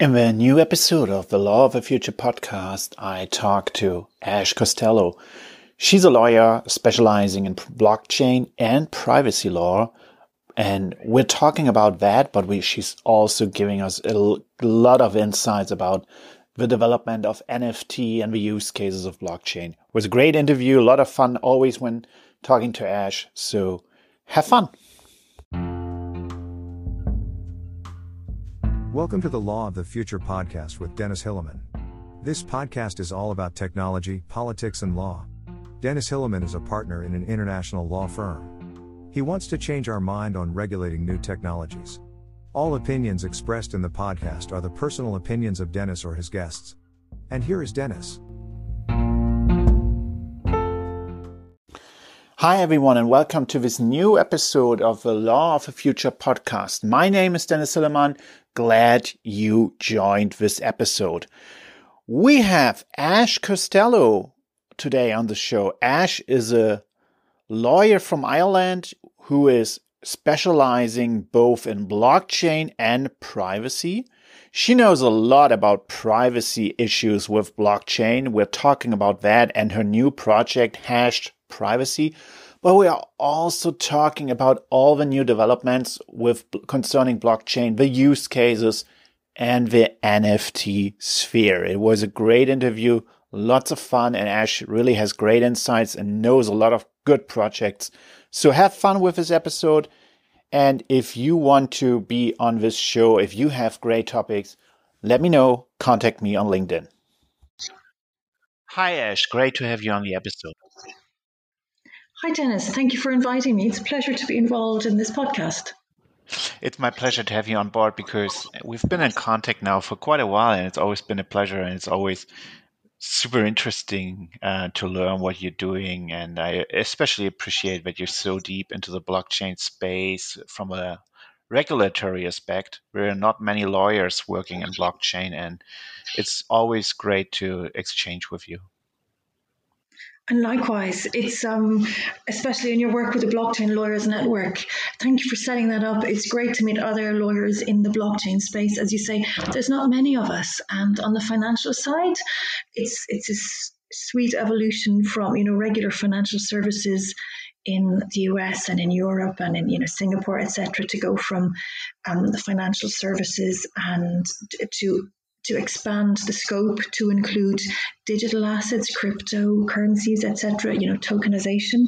In the new episode of the Law of the Future podcast, I talk to Ash Costello. She's a lawyer specializing in blockchain and privacy law. And we're talking about that, but we, she's also giving us a lot of insights about the development of NFT and the use cases of blockchain. It was a great interview, a lot of fun always when talking to Ash. So have fun. Welcome to the Law of the Future podcast with Dennis Hillemann. This podcast is all about technology, politics, and law. Dennis Hillemann is a partner in an international law firm. He wants to change our mind on regulating new technologies. All opinions expressed in the podcast are the personal opinions of Dennis or his guests. And here is Dennis. Hi, everyone, and welcome to this new episode of the Law of the Future podcast. My name is Dennis Hillemann. Glad you joined this episode. We have Ash Costello today on the show. Ash is a lawyer from Ireland who is specializing both in blockchain and privacy. She knows a lot about privacy issues with blockchain. We're talking about that and her new project, Hashed Privacy. But we are also talking about all the new developments with concerning blockchain, the use cases, and the NFT sphere. It was a great interview, lots of fun, and Ash really has great insights and knows a lot of good projects. So have fun with this episode. And if you want to be on this show, if you have great topics, let me know. Contact me on LinkedIn. Hi, Ash. Great to have you on the episode. Hi, Dennis. Thank you for inviting me. It's a pleasure to be involved in this podcast. It's my pleasure to have you on board because we've been in contact now for quite a while, and it's always been a pleasure, and it's always super interesting uh, to learn what you're doing. And I especially appreciate that you're so deep into the blockchain space from a regulatory aspect. There are not many lawyers working in blockchain, and it's always great to exchange with you. And likewise, it's um, especially in your work with the Blockchain Lawyers Network. Thank you for setting that up. It's great to meet other lawyers in the blockchain space. As you say, there's not many of us, and on the financial side, it's it's a sweet evolution from you know regular financial services in the US and in Europe and in you know Singapore, etc., to go from um, the financial services and to to expand the scope to include digital assets, cryptocurrencies, etc., you know, tokenization.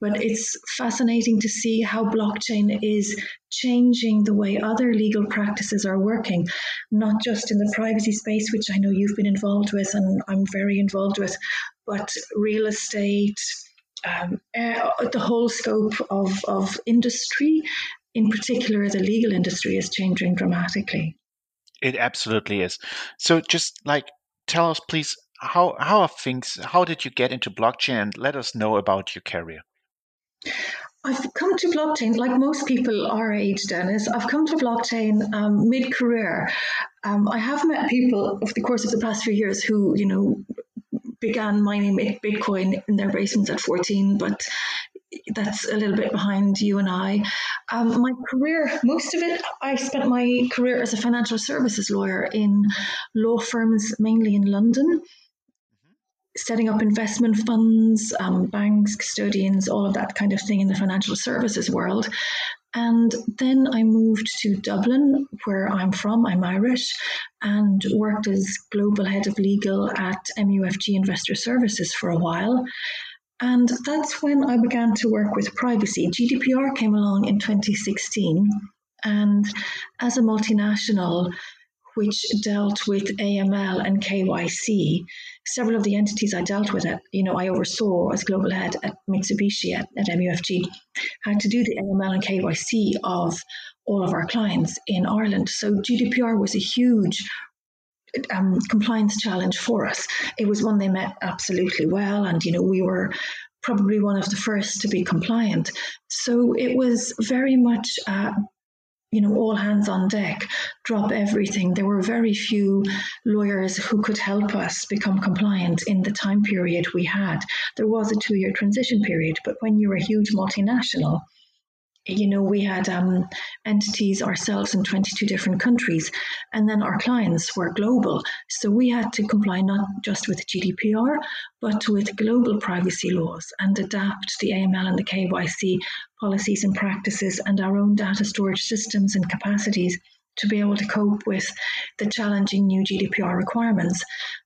But it's fascinating to see how blockchain is changing the way other legal practices are working, not just in the privacy space, which I know you've been involved with and I'm very involved with, but real estate, um, uh, the whole scope of, of industry, in particular, the legal industry, is changing dramatically. It absolutely is. So just like tell us please how how are things how did you get into blockchain and let us know about your career. I've come to blockchain like most people our age, Dennis. I've come to blockchain um, mid career. Um, I have met people over the course of the past few years who, you know, began mining Bitcoin in their basements at 14, but that's a little bit behind you and I. Um, my career, most of it, I spent my career as a financial services lawyer in law firms, mainly in London, setting up investment funds, um, banks, custodians, all of that kind of thing in the financial services world. And then I moved to Dublin, where I'm from. I'm Irish, and worked as global head of legal at MUFG Investor Services for a while. And that's when I began to work with privacy. GDPR came along in 2016. And as a multinational, which dealt with AML and KYC, several of the entities I dealt with, at, you know, I oversaw as global head at Mitsubishi at, at MUFG, had to do the AML and KYC of all of our clients in Ireland. So GDPR was a huge um, compliance challenge for us. It was one they met absolutely well, and you know we were probably one of the first to be compliant. So it was very much. Uh, you know, all hands on deck, drop everything. There were very few lawyers who could help us become compliant in the time period we had. There was a two year transition period, but when you're a huge multinational, you know, we had um, entities ourselves in 22 different countries, and then our clients were global. So we had to comply not just with GDPR, but with global privacy laws and adapt the AML and the KYC policies and practices and our own data storage systems and capacities to be able to cope with the challenging new GDPR requirements.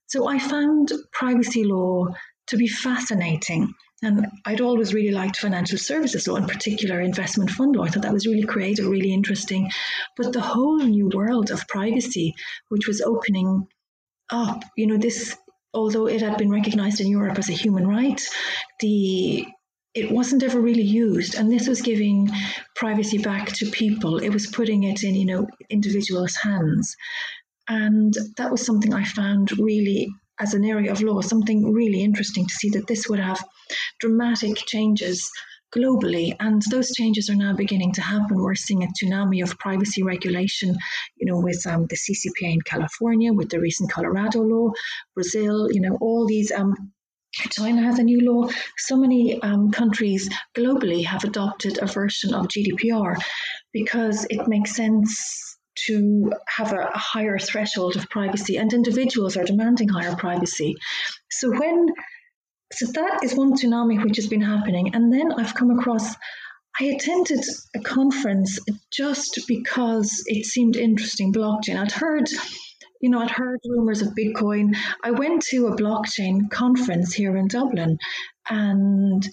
So I found privacy law to be fascinating. And I'd always really liked financial services law, in particular investment fund law. I thought that was really creative, really interesting. But the whole new world of privacy, which was opening up, you know, this, although it had been recognized in Europe as a human right, the it wasn't ever really used and this was giving privacy back to people it was putting it in you know individuals hands and that was something i found really as an area of law something really interesting to see that this would have dramatic changes globally and those changes are now beginning to happen we're seeing a tsunami of privacy regulation you know with um, the ccpa in california with the recent colorado law brazil you know all these um, China has a new law. So many um, countries globally have adopted a version of GDPR because it makes sense to have a, a higher threshold of privacy, and individuals are demanding higher privacy. So when so that is one tsunami which has been happening, and then I've come across. I attended a conference just because it seemed interesting blockchain. I'd heard you know, I'd heard rumors of Bitcoin. I went to a blockchain conference here in Dublin and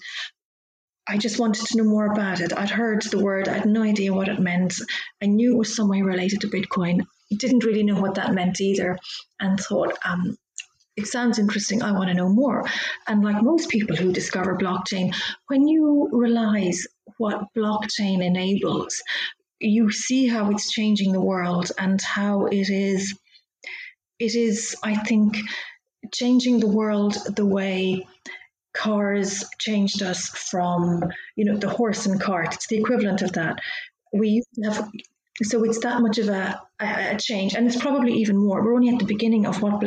I just wanted to know more about it. I'd heard the word, I had no idea what it meant. I knew it was some way related to Bitcoin. Didn't really know what that meant either, and thought, um, it sounds interesting. I want to know more. And like most people who discover blockchain, when you realize what blockchain enables, you see how it's changing the world and how it is it is, I think, changing the world the way cars changed us from, you know, the horse and cart. It's the equivalent of that. We used to have so it's that much of a, a, change, and it's probably even more. We're only at the beginning of what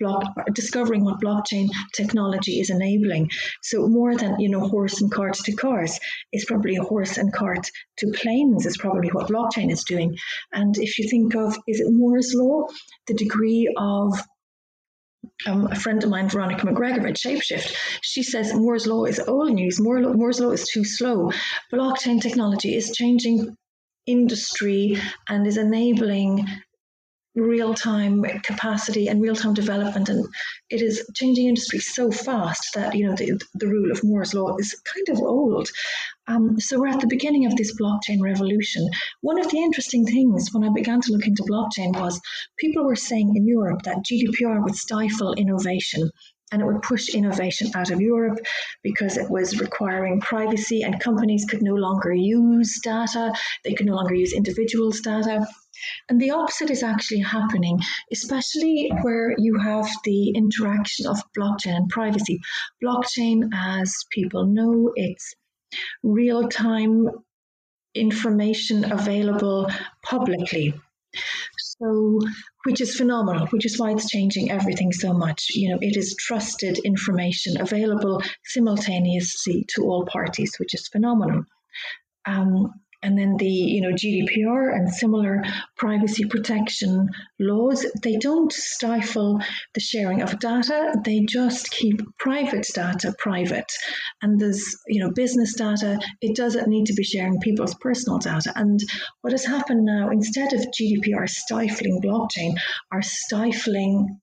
block, discovering what blockchain technology is enabling. So more than you know, horse and cart to cars, it's probably a horse and cart to planes. Is probably what blockchain is doing. And if you think of, is it Moore's law? The degree of um, a friend of mine, Veronica McGregor at Shapeshift, she says Moore's law is old news. Moore's law is too slow. Blockchain technology is changing industry and is enabling real time capacity and real time development. And it is changing industry so fast that, you know, the, the rule of Moore's law is kind of old. Um, so we're at the beginning of this blockchain revolution. One of the interesting things when I began to look into blockchain was people were saying in Europe that GDPR would stifle innovation and it would push innovation out of Europe because it was requiring privacy and companies could no longer use data, they could no longer use individuals' data. And the opposite is actually happening, especially where you have the interaction of blockchain and privacy. Blockchain, as people know, it's real time information available publicly. So, which is phenomenal, which is why it's changing everything so much. You know, it is trusted information available simultaneously to all parties, which is phenomenal. Um, and then the you know GDPR and similar privacy protection laws they don't stifle the sharing of data. They just keep private data private. And there's you know business data it doesn't need to be sharing people's personal data. And what has happened now instead of GDPR stifling blockchain are stifling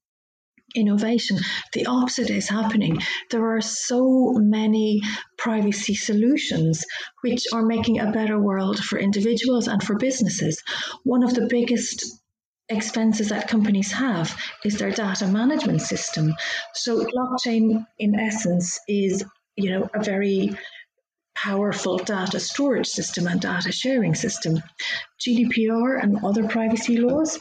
innovation. The opposite is happening. There are so many privacy solutions which are making a better world for individuals and for businesses. One of the biggest expenses that companies have is their data management system. So blockchain in essence is, you know, a very powerful data storage system and data sharing system. GDPR and other privacy laws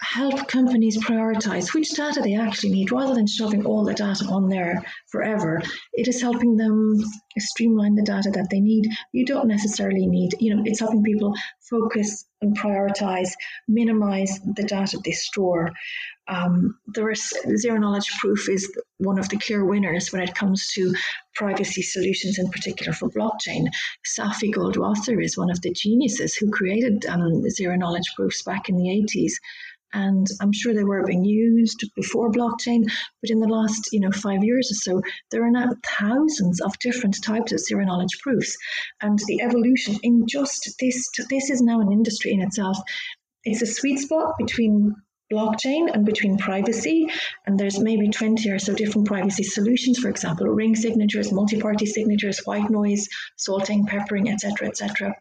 help companies prioritize which data they actually need rather than shoving all the data on there forever. It is helping them streamline the data that they need. You don't necessarily need, you know, it's helping people focus and prioritize, minimize the data they store. Um, there is zero knowledge proof is one of the clear winners when it comes to privacy solutions, in particular for blockchain. Shafi Goldwasser is one of the geniuses who created um, zero knowledge proofs back in the 80s and I'm sure they were being used before blockchain, but in the last you know five years or so, there are now thousands of different types of zero knowledge proofs, and the evolution in just this this is now an industry in itself. It's a sweet spot between blockchain and between privacy and there's maybe 20 or so different privacy solutions for example ring signatures multi-party signatures white noise salting peppering etc etc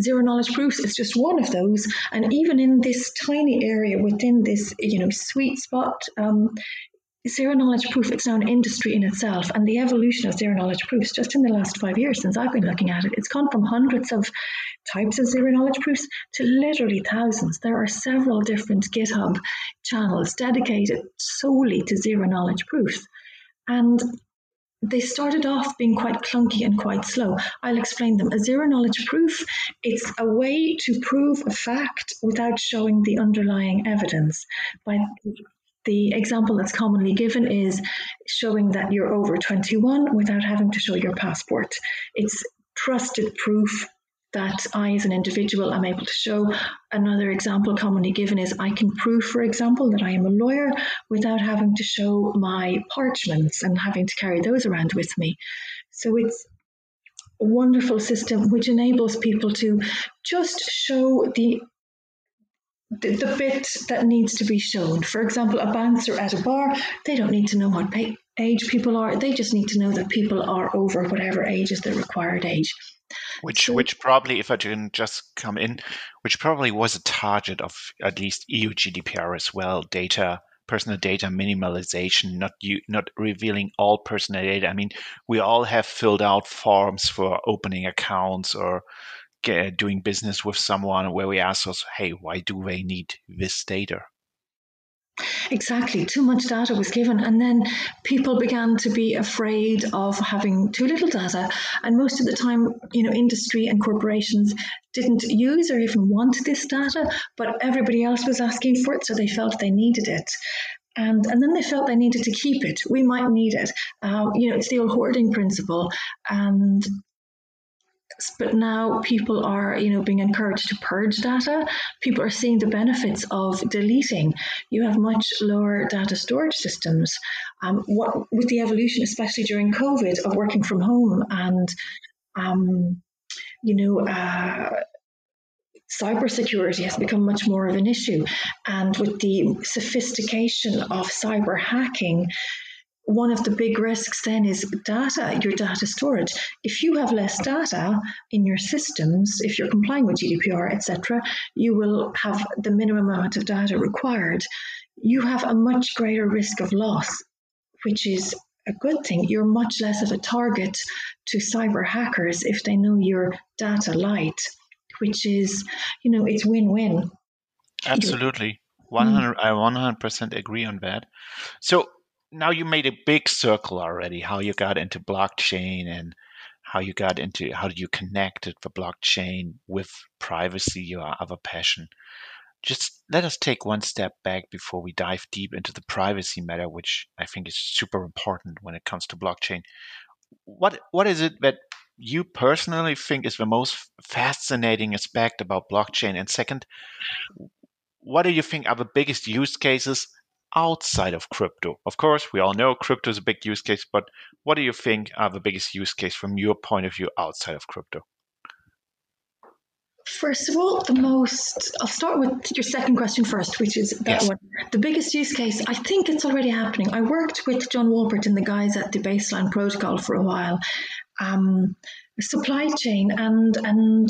Zero knowledge proofs is just one of those. And even in this tiny area within this, you know, sweet spot, um, zero knowledge proof it's now an industry in itself. And the evolution of zero knowledge proofs just in the last five years since i've been looking at it it's gone from hundreds of types of zero knowledge proofs to literally thousands. There are several different github channels dedicated solely to zero knowledge proofs. And they started off being quite clunky and quite slow. I'll explain them. A zero knowledge proof, it's a way to prove a fact without showing the underlying evidence. By the example that's commonly given is showing that you're over 21 without having to show your passport. It's trusted proof that I, as an individual, am able to show. Another example commonly given is I can prove, for example, that I am a lawyer without having to show my parchments and having to carry those around with me. So it's a wonderful system which enables people to just show the the, bit that needs to be shown. For example, a bouncer at a bar, they don't need to know what age people are. They just need to know that people are over whatever age is the required age. Which, so, which probably, if I can just come in, which probably was a target of at least EU GDPR as well. Data, personal data minimalization, not you, not revealing all personal data. I mean, we all have filled out forms for opening accounts or doing business with someone where we ask us, hey, why do they need this data? Exactly. Too much data was given, and then people began to be afraid of having too little data. And most of the time, you know, industry and corporations didn't use or even want this data, but everybody else was asking for it, so they felt they needed it. And, and then they felt they needed to keep it. We might need it. Uh, you know, it's the old hoarding principle. And but now people are you know being encouraged to purge data. People are seeing the benefits of deleting. You have much lower data storage systems. Um, what with the evolution especially during covid of working from home and um, you know uh, cybersecurity has become much more of an issue. And with the sophistication of cyber hacking one of the big risks then is data, your data storage. If you have less data in your systems, if you're complying with GDPR, etc., you will have the minimum amount of data required. You have a much greater risk of loss, which is a good thing. You're much less of a target to cyber hackers if they know your data light, which is, you know, it's win-win. Absolutely. 100, mm. I 100% agree on that. So now you made a big circle already how you got into blockchain and how you got into how you connected the blockchain with privacy your other passion. Just let us take one step back before we dive deep into the privacy matter which i think is super important when it comes to blockchain. What what is it that you personally think is the most fascinating aspect about blockchain? And second what do you think are the biggest use cases outside of crypto? Of course, we all know crypto is a big use case, but what do you think are the biggest use case from your point of view outside of crypto? First of all, the most, I'll start with your second question first, which is that yes. one. The biggest use case, I think it's already happening. I worked with John Wolpert and the guys at the Baseline Protocol for a while. Um, supply chain and, and,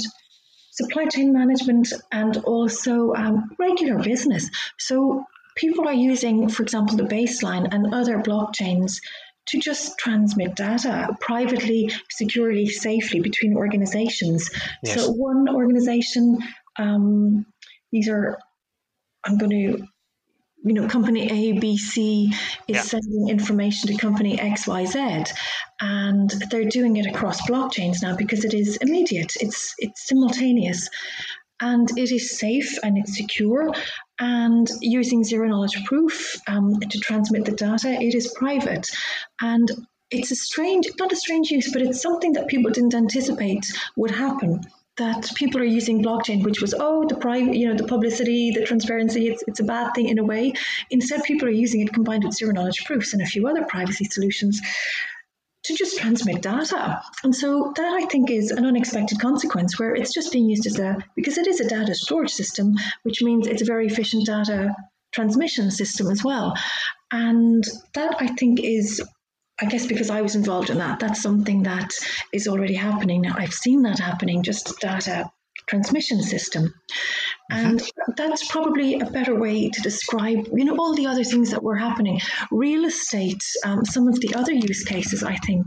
supply chain management and also um, regular business. So people are using, for example, the baseline and other blockchains to just transmit data privately, securely, safely between organizations. Yes. So one organization, um, these are, I'm going to you know, company A, B, C is yeah. sending information to company X, Y, Z, and they're doing it across blockchains now because it is immediate. It's it's simultaneous, and it is safe and it's secure. And using zero knowledge proof um, to transmit the data, it is private, and it's a strange, not a strange use, but it's something that people didn't anticipate would happen that people are using blockchain, which was oh the private, you know, the publicity, the transparency, it's it's a bad thing in a way. Instead, people are using it combined with zero knowledge proofs and a few other privacy solutions to just transmit data. And so that I think is an unexpected consequence where it's just being used as a because it is a data storage system, which means it's a very efficient data transmission system as well. And that I think is I guess because I was involved in that, that's something that is already happening. I've seen that happening, just data transmission system. Mm-hmm. And that's probably a better way to describe, you know, all the other things that were happening. Real estate, um, some of the other use cases, I think,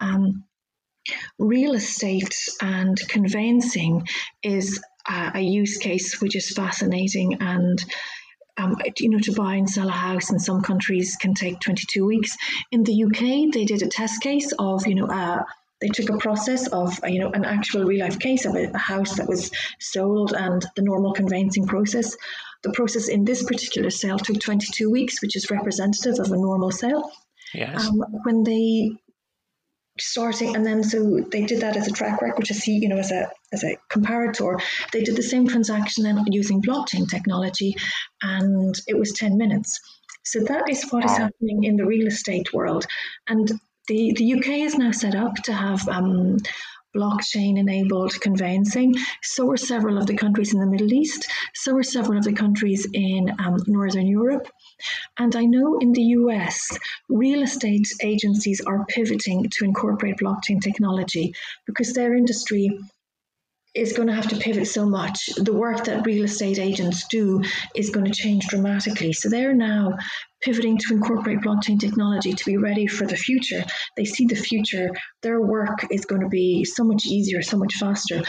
um, real estate and conveyancing is a, a use case which is fascinating and um, you know, to buy and sell a house in some countries can take 22 weeks. In the UK, they did a test case of, you know, uh, they took a process of, uh, you know, an actual real life case of a, a house that was sold and the normal conveyancing process. The process in this particular sale took 22 weeks, which is representative of a normal sale. Yes. Um, when they starting and then so they did that as a track record to see you know as a as a comparator they did the same transaction then using blockchain technology and it was 10 minutes so that is what wow. is happening in the real estate world and the the UK is now set up to have um, blockchain enabled conveyancing. So are several of the countries in the Middle East. So are several of the countries in um, Northern Europe. And I know in the US, real estate agencies are pivoting to incorporate blockchain technology because their industry is going to have to pivot so much. The work that real estate agents do is going to change dramatically. So they're now pivoting to incorporate blockchain technology to be ready for the future. They see the future. Their work is going to be so much easier, so much faster.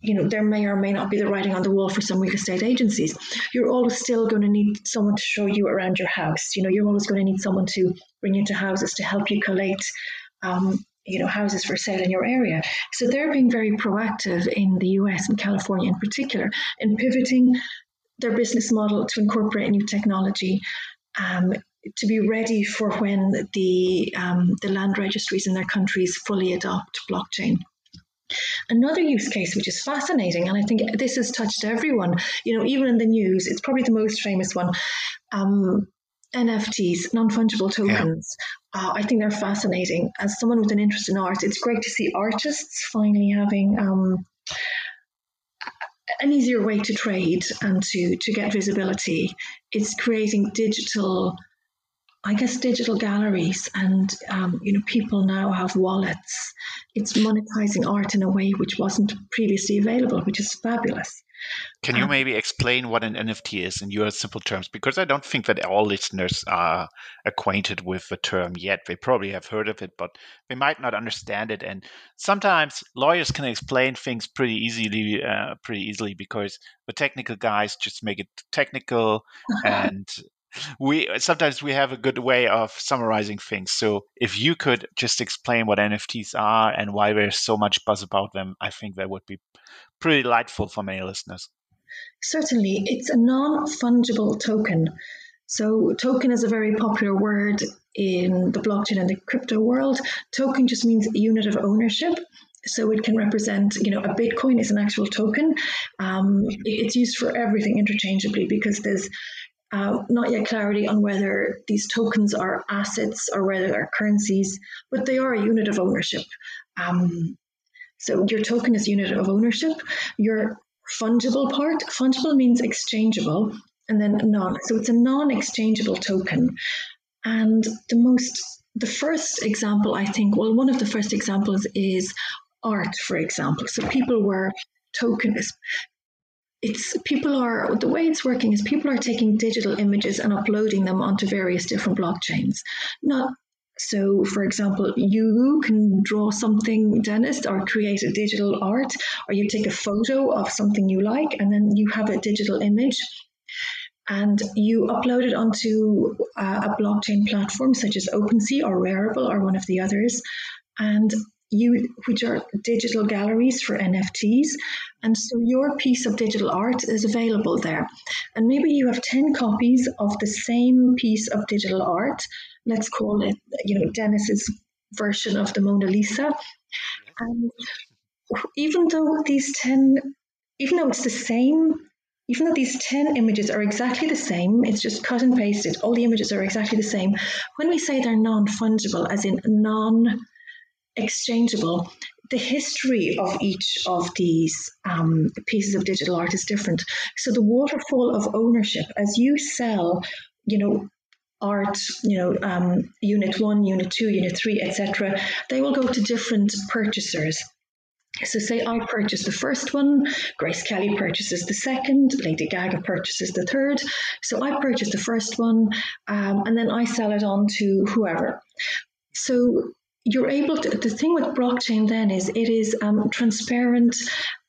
You know, there may or may not be the writing on the wall for some real estate agencies. You're always still going to need someone to show you around your house. You know, you're always going to need someone to bring you to houses to help you collate um, you know houses for sale in your area. So they're being very proactive in the US and California in particular in pivoting their business model to incorporate new technology. Um, to be ready for when the um, the land registries in their countries fully adopt blockchain. Another use case, which is fascinating, and I think this has touched everyone, you know, even in the news, it's probably the most famous one. Um, NFTs, non fungible tokens. Yeah. Uh, I think they're fascinating. As someone with an interest in art, it's great to see artists finally having um, an easier way to trade and to, to get visibility. It's creating digital, I guess, digital galleries, and um, you know, people now have wallets. It's monetizing art in a way which wasn't previously available, which is fabulous. Can you maybe explain what an NFT is in your simple terms? Because I don't think that all listeners are acquainted with the term yet. They probably have heard of it, but they might not understand it. And sometimes lawyers can explain things pretty easily, uh, pretty easily because the technical guys just make it technical and we sometimes we have a good way of summarizing things. So if you could just explain what NFTs are and why there's so much buzz about them, I think that would be pretty delightful for many listeners. Certainly, it's a non-fungible token. So token is a very popular word in the blockchain and the crypto world. Token just means unit of ownership. So it can represent, you know, a Bitcoin is an actual token. Um, it's used for everything interchangeably because there's uh, not yet clarity on whether these tokens are assets or whether they're currencies, but they are a unit of ownership. Um, so your token is a unit of ownership. Your fungible part, fungible means exchangeable, and then non. So it's a non-exchangeable token. And the most, the first example, I think, well, one of the first examples is art, for example. So people were tokens it's people are the way it's working is people are taking digital images and uploading them onto various different blockchains. Not so, for example, you can draw something, Dennis, or create a digital art, or you take a photo of something you like, and then you have a digital image. and you upload it onto uh, a blockchain platform such as OpenSea or Rarible or one of the others, and you which are digital galleries for NFTs. And so your piece of digital art is available there. And maybe you have 10 copies of the same piece of digital art. Let's call it, you know, Dennis's version of the Mona Lisa. And even though these 10, even though it's the same, even though these 10 images are exactly the same, it's just cut and pasted, all the images are exactly the same. When we say they're non fungible, as in non exchangeable, the history of each of these um, pieces of digital art is different. So the waterfall of ownership, as you sell, you know, art, you know, um, unit one, unit two, unit three, etc., they will go to different purchasers. So, say I purchase the first one, Grace Kelly purchases the second, Lady Gaga purchases the third. So, I purchase the first one um, and then I sell it on to whoever. So, you're able to, the thing with blockchain then is it is um, transparent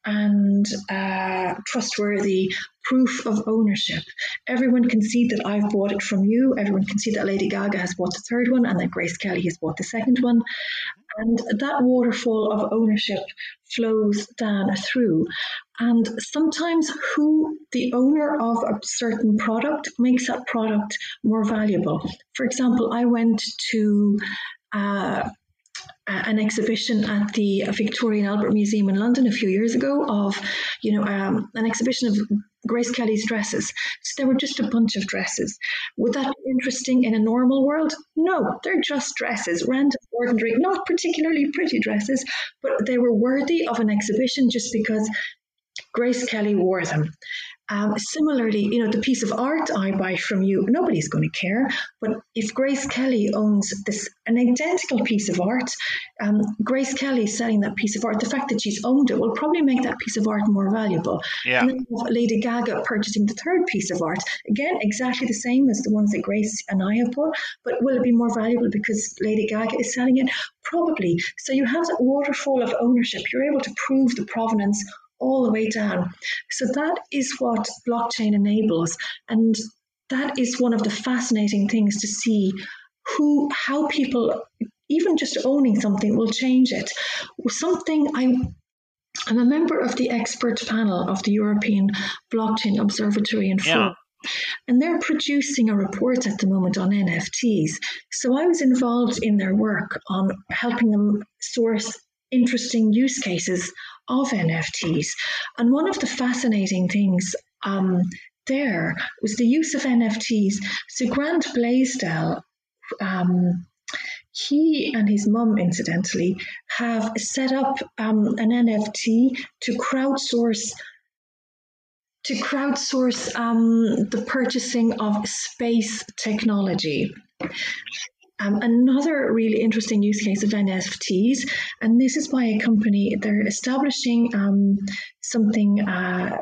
and uh, trustworthy proof of ownership. Everyone can see that I've bought it from you. Everyone can see that Lady Gaga has bought the third one and that Grace Kelly has bought the second one. And that waterfall of ownership flows down through. And sometimes who the owner of a certain product makes that product more valuable. For example, I went to uh, an exhibition at the Victoria and Albert Museum in London a few years ago of, you know, um, an exhibition of Grace Kelly's dresses. So there were just a bunch of dresses. Would that be interesting in a normal world? No, they're just dresses, random, ordinary, not particularly pretty dresses, but they were worthy of an exhibition just because Grace Kelly wore them. Um, similarly, you know, the piece of art I buy from you, nobody's going to care. But if Grace Kelly owns this an identical piece of art, um, Grace Kelly selling that piece of art, the fact that she's owned it will probably make that piece of art more valuable. Yeah. And Lady Gaga purchasing the third piece of art, again, exactly the same as the ones that Grace and I have bought, but will it be more valuable because Lady Gaga is selling it? Probably. So you have that waterfall of ownership. You're able to prove the provenance all the way down. So that is what blockchain enables. And that is one of the fascinating things to see who how people even just owning something will change it. Something I I'm a member of the expert panel of the European Blockchain Observatory in yeah. And they're producing a report at the moment on NFTs. So I was involved in their work on helping them source interesting use cases of NFTs. And one of the fascinating things um, there was the use of NFTs. So Grant Blaisdell, um, he and his mum, incidentally, have set up um, an NFT to crowdsource to crowdsource um, the purchasing of space technology. Um, another really interesting use case of NFTs, and this is by a company, they're establishing um, something uh,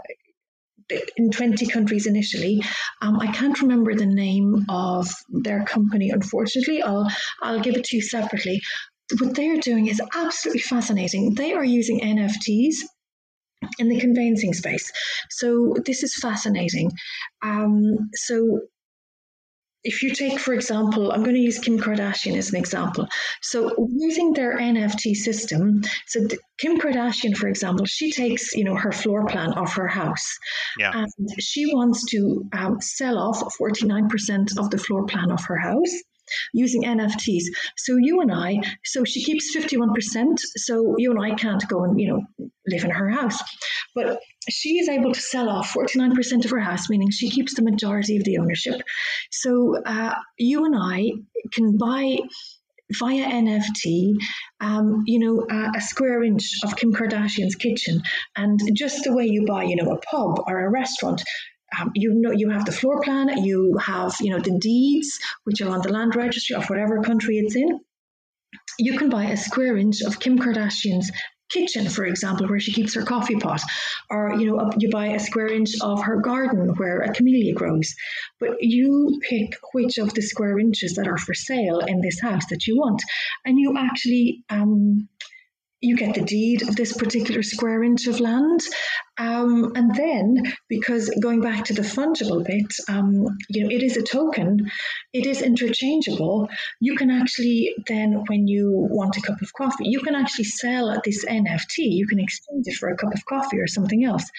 in 20 countries initially. Um, I can't remember the name of their company, unfortunately. I'll, I'll give it to you separately. What they're doing is absolutely fascinating. They are using NFTs in the conveyancing space. So this is fascinating. Um, so if you take, for example, I'm going to use Kim Kardashian as an example. So using their NFT system, so Kim Kardashian, for example, she takes you know her floor plan of her house, yeah. and she wants to um, sell off 49% of the floor plan of her house using NFTs. So you and I, so she keeps 51%. So you and I can't go and, you know, live in her house. But she is able to sell off 49% of her house, meaning she keeps the majority of the ownership. So uh, you and I can buy via NFT, um, you know, a, a, square inch of Kim Kardashian's kitchen, and just the way you buy, you know, a pub or a restaurant, um, you know you have the floor plan, you have you know the deeds which are on the land registry of whatever country it's in. You can buy a square inch of Kim Kardashian's kitchen, for example, where she keeps her coffee pot, or you know you buy a square inch of her garden where a camellia grows. But you pick which of the square inches that are for sale in this house that you want, and you actually um, you get the deed of this particular square inch of land. Um, and then, because going back to the fungible bit, um, you know, it is a token, it is interchangeable. You can actually then, when you want a cup of coffee, you can actually sell this NFT. You can exchange it for a cup of coffee or something else.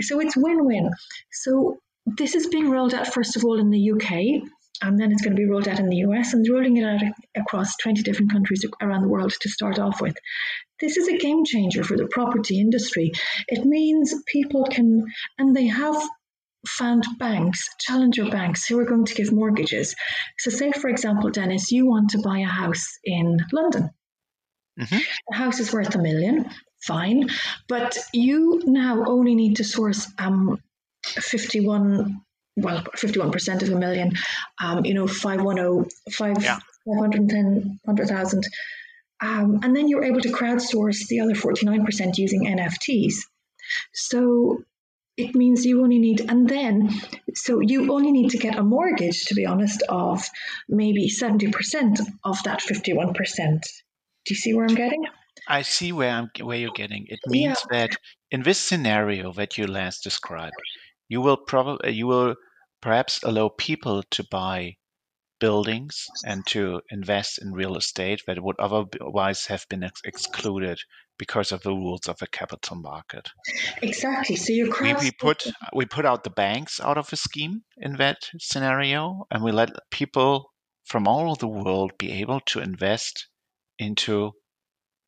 So it's win-win. So this is being rolled out first of all in the UK and then it's going to be rolled out in the US and rolling it out across 20 different countries around the world to start off with. This is a game changer for the property industry. It means people can, and they have found banks, challenger banks, who are going to give mortgages. So, say, for example, Dennis, you want to buy a house in London. Mm-hmm. The house is worth a million, fine, but you now only need to source um, 51 well, 51% of a million, um, you know, 510, 5, yeah. 510, 100,000. Um, and then you're able to crowdsource the other 49% using NFTs. So it means you only need, and then, so you only need to get a mortgage, to be honest, of maybe 70% of that 51%. Do you see where I'm getting? I see where I'm where you're getting. It means yeah. that in this scenario that you last described, you will probably uh, you will perhaps allow people to buy buildings and to invest in real estate that would otherwise have been ex- excluded because of the rules of the capital market. Exactly. So you we, we put uh, we put out the banks out of the scheme in that scenario, and we let people from all over the world be able to invest into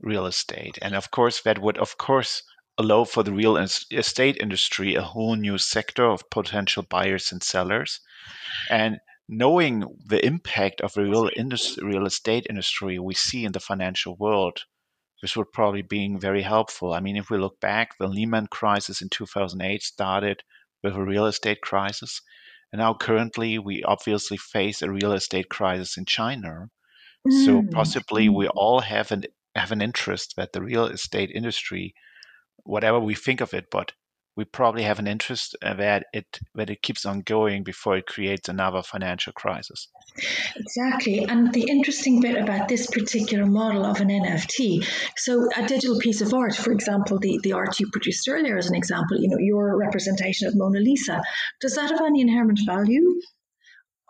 real estate. And of course, that would of course allow for the real estate industry a whole new sector of potential buyers and sellers. And knowing the impact of the real, industry, real estate industry we see in the financial world, this would probably be very helpful. I mean, if we look back, the Lehman crisis in 2008 started with a real estate crisis. And now currently we obviously face a real estate crisis in China. Mm. So possibly we all have an have an interest that the real estate industry whatever we think of it, but we probably have an interest uh, that it that it keeps on going before it creates another financial crisis. Exactly, and the interesting bit about this particular model of an NFT, so a digital piece of art, for example, the, the art you produced earlier as an example, you know, your representation of Mona Lisa, does that have any inherent value?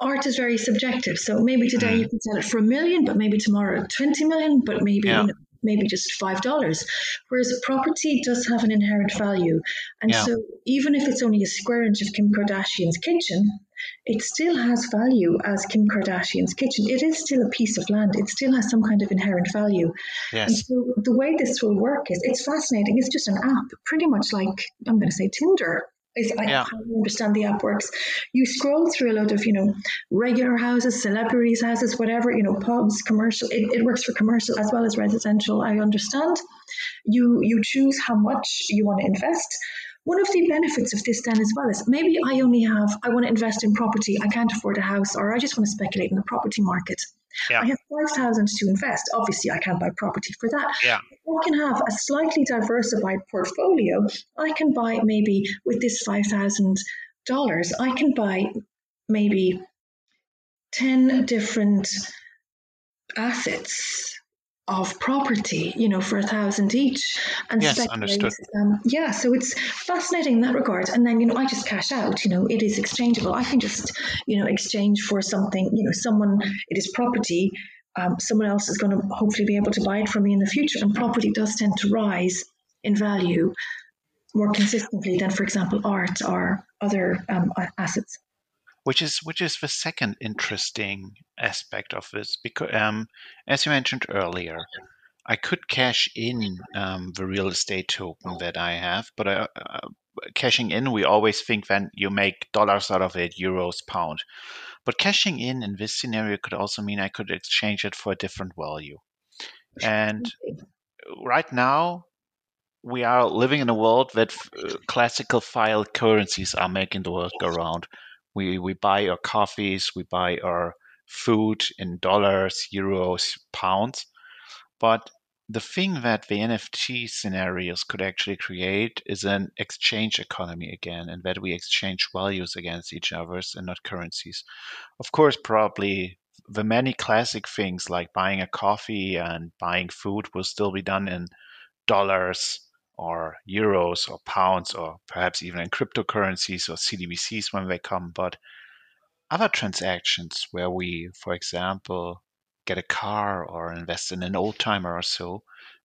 art is very subjective. So maybe today mm. you can sell it for a million, but maybe tomorrow 20 million, but maybe yeah. you know, maybe just five dollars. Whereas property does have an inherent value, and yeah. so even if it's only a square inch of Kim Kardashian's kitchen, it still has value as Kim Kardashian's kitchen. It is still a piece of land. It still has some kind of inherent value. Yes. And so the way this will work is it's fascinating. It's just an app, pretty much like I'm going to say Tinder is I yeah. understand the app works. You scroll through a lot of, you know, regular houses, celebrities' houses, whatever, you know, pubs, commercial. It, it works for commercial as well as residential. I understand. You you choose how much you want to invest. One of the benefits of this then as well is maybe I only have I want to invest in property. I can't afford a house, or I just want to speculate in the property market. Yeah. I have 5,000 to invest. Obviously, I can't buy property for that. Yeah. I can have a slightly diversified portfolio. I can buy maybe with this $5,000, I can buy maybe 10 different assets of property, you know, for a thousand each, and yes, understood. Um, yeah, so it's fascinating in that regard. And then, you know, I just cash out. You know, it is exchangeable. I can just, you know, exchange for something. You know, someone it is property. Um, someone else is going to hopefully be able to buy it from me in the future. And property does tend to rise in value more consistently than, for example, art or other um, assets which is which is the second interesting aspect of this because um, as you mentioned earlier i could cash in um, the real estate token that i have but uh, uh, cashing in we always think then you make dollars out of it euros pound. But cashing in in this scenario could also mean i could exchange it for a different value. And right now we are living in a world that uh, classical fiat currencies are making the world go round. We, we buy our coffees, we buy our food in dollars, euros, pounds. But the thing that the NFT scenarios could actually create is an exchange economy again, and that we exchange values against each other and not currencies. Of course, probably the many classic things like buying a coffee and buying food will still be done in dollars or euros or pounds or perhaps even in cryptocurrencies or CDBCs when they come. But other transactions where we, for example, get a car or invest in an old timer or so,